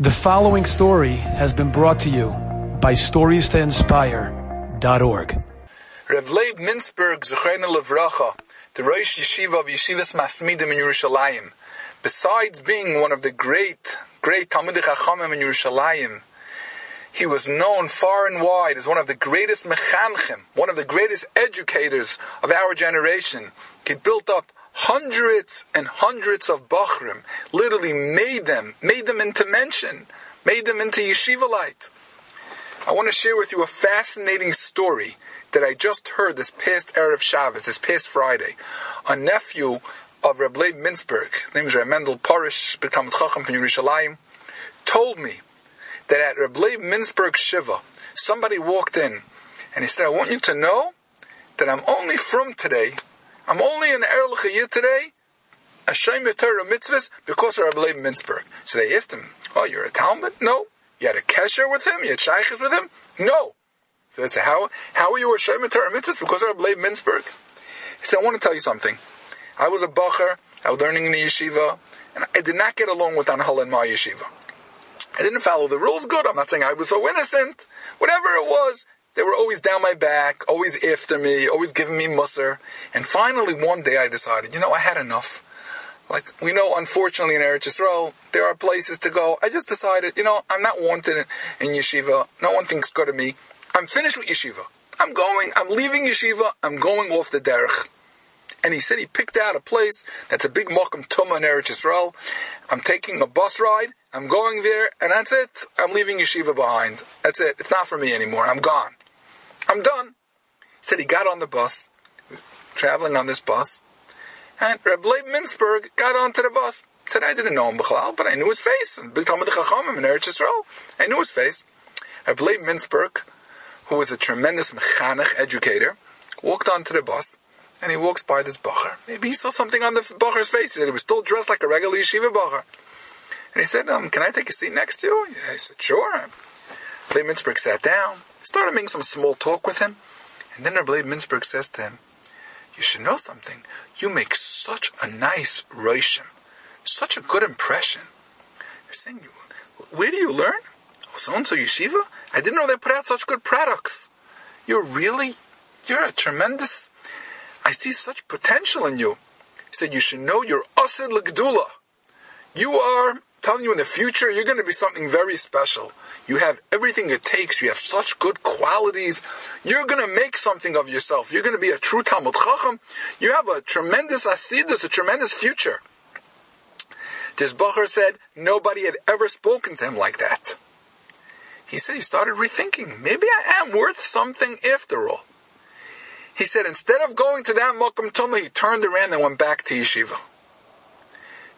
The following story has been brought to you by StoriesToInspire.org. Rev Leib Mintzberg, Zechrein Levracha, the Rosh Yeshiva of Yeshivas Masmidim in Yerushalayim. Besides being one of the great, great Talmidei Chachamim in Yerushalayim, he was known far and wide as one of the greatest mechanchim, one of the greatest educators of our generation. He built up hundreds and hundreds of Bachrim, literally made them, made them into mention, made them into yeshivalite. I want to share with you a fascinating story that I just heard this past Erev Shabbos, this past Friday. A nephew of Reb Leib Mintzberg, his name is Reb Mendel Parish, B'Talmid Chacham from Yerushalayim, told me that at Reb Leib Mintzberg Shiva, somebody walked in and he said, I want you to know that I'm only from today I'm only in Erlich today, a Shem Torah mitzvahs, because of Rabbi Leib Mintzberg. So they asked him, Oh, you're a Talmud? No. You had a Kesher with him? You had Shaykhs with him? No. So they said, How, how are you a Shem Torah mitzvahs? Because of Rabbi Leib Mintzberg. He said, I want to tell you something. I was a Bacher, I was learning in the yeshiva, and I did not get along with Anhal in my yeshiva. I didn't follow the rules good. I'm not saying I was so innocent. Whatever it was, they were always down my back, always after me, always giving me musser. And finally, one day I decided, you know, I had enough. Like, we know, unfortunately, in Eretz Yisrael, there are places to go. I just decided, you know, I'm not wanted in, yeshiva. No one thinks good of me. I'm finished with yeshiva. I'm going, I'm leaving yeshiva. I'm going off the derech. And he said he picked out a place that's a big Mokum Tuma in Eretz Yisrael. I'm taking a bus ride. I'm going there, and that's it. I'm leaving yeshiva behind. That's it. It's not for me anymore. I'm gone. I'm done. He said he got on the bus, traveling on this bus, and Reb Leib Mintzberg got onto the bus. Said I didn't know him but I knew his face. Big Talmud Chachamim in Eretz Yisrael. I knew his face. Reb Leib Mintzberg, who was a tremendous mechanech educator, walked onto the bus, and he walks by this bacher. Maybe he saw something on the bacher's face. He said he was still dressed like a regular yeshiva bacher. And he said, um, can I take a seat next to you? He said, sure. Leib Mintzberg sat down started making some small talk with him. And then Rabbi Mintzberg says to him, You should know something. You make such a nice roishim, such a good impression. You're saying, Where do you learn? Oh, so and so yeshiva? I didn't know they put out such good products. You're really, you're a tremendous, I see such potential in you. He said, You should know you're Asid L'Gdula. You are telling you in the future you're going to be something very special. You have everything it takes. You have such good qualities. You're going to make something of yourself. You're going to be a true Talmid Chacham. You have a tremendous asidus, a tremendous future. This Bacher said nobody had ever spoken to him like that. He said he started rethinking. Maybe I am worth something after all. He said instead of going to that Mokum Tumah, he turned around and went back to yeshiva.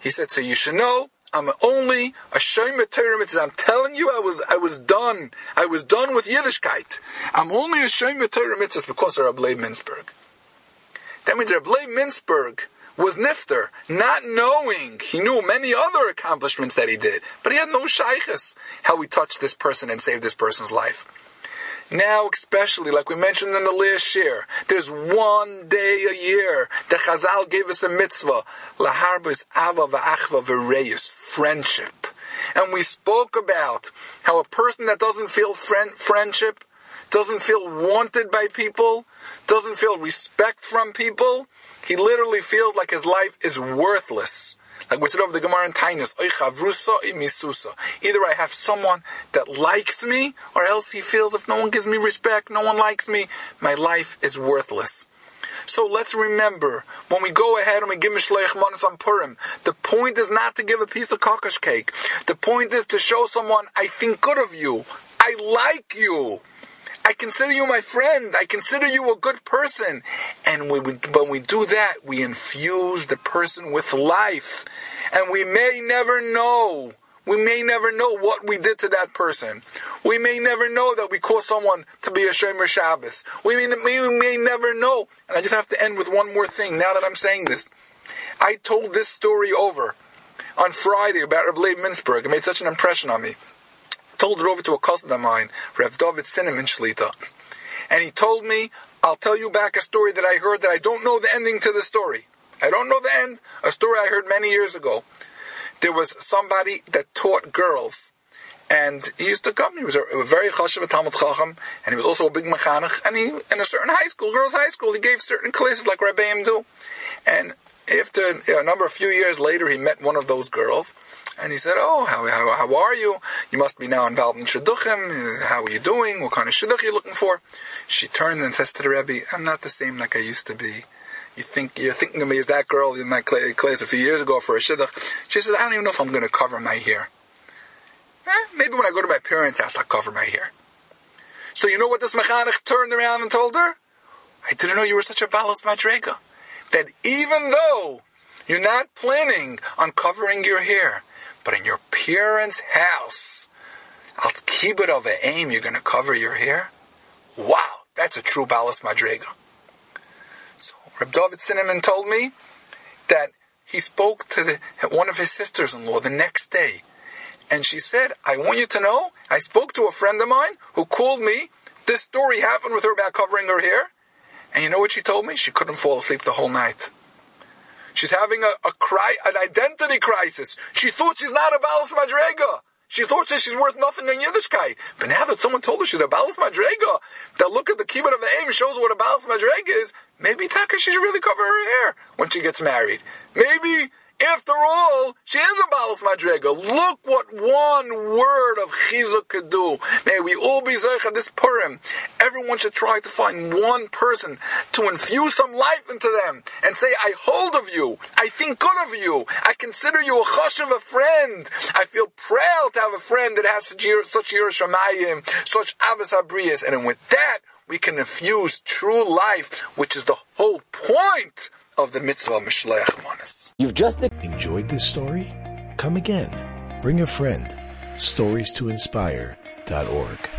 He said, so you should know I'm only a Shomer Torah mitzvah. I'm telling you, I was, I was done. I was done with Yiddishkeit. I'm only a Shomer Torah mitzvah because of Rabbi Mintzberg. That means Rabbi Mintzberg was nifter, not knowing. He knew many other accomplishments that he did, but he had no shaykhs how he touched this person and saved this person's life. Now, especially, like we mentioned in the last year, there's one day a year that Chazal gave us the mitzvah, laharbis ahava va'achva v'reyus, friendship. And we spoke about how a person that doesn't feel friend, friendship, doesn't feel wanted by people, doesn't feel respect from people, he literally feels like his life is worthless. Like we said over the Gemara in Taanis, Either I have someone that likes me, or else he feels if no one gives me respect, no one likes me, my life is worthless. So let's remember, when we go ahead and we give Mishloach Manos on Purim, the point is not to give a piece of kokosh cake. The point is to show someone, I think good of you. I like you. I consider you my friend. I consider you a good person. And when we, when we do that, we infuse the person with life. And we may never know. We may never know what we did to that person. We may never know that we caused someone to be a Shomer Shabbos. We may, we may never know. And I just have to end with one more thing now that I'm saying this. I told this story over on Friday about Rabbi Mintzberg. It made such an impression on me told it over to a cousin of mine, Rev David Cinnamon Shlita. And he told me, I'll tell you back a story that I heard that I don't know the ending to the story. I don't know the end. A story I heard many years ago. There was somebody that taught girls And he used to come. He was a, a very chashav Talmid Chacham, and he was also a big mechanech. And he, in a certain high school, girls' high school, he gave certain classes like Rebbeim do. And after a number, of few years later, he met one of those girls, and he said, "Oh, how, how, how are you? You must be now involved in shidduchim. How are you doing? What kind of shidduch are you looking for?" She turned and says to the Rebbe, "I'm not the same like I used to be." You think you're thinking of me as that girl in my class a few years ago for a shidduch? She said, "I don't even know if I'm going to cover my hair." Eh, maybe when I go to my parents' house, I'll cover my hair. So you know what this mechanech turned around and told her? I didn't know you were such a balas madrega. That even though you're not planning on covering your hair, but in your parents' house, I'll keep it of aim, you're going to cover your hair? Wow, that's a true balas madrega. So Reb David Cinnamon told me that he spoke to the, one of his sisters-in-law the next day and she said, I want you to know, I spoke to a friend of mine who called me. This story happened with her about covering her hair. And you know what she told me? She couldn't fall asleep the whole night. She's having a, a cry, an identity crisis. She thought she's not a Balas Madrega. She thought that she's worth nothing in Yiddishkeit. But now that someone told her she's a Balas Madrega, that look at the kibbut of the aim shows what a Balas Madrega is, maybe Taka should really cover her hair when she gets married. Maybe after all, she is a Balas Madrega. Look what one word of Chizuk could do. May we all be Zeich this Purim. Everyone should try to find one person to infuse some life into them and say, I hold of you. I think good of you. I consider you a chosh of a friend. I feel proud to have a friend that has such yiras shamayim, such ahavas habriyos. And with that, we can infuse true life, which is the whole point of the mitzvah Mishloach Manos. You've just enjoyed this story? Come again. Bring a friend. Stories to inspire.org.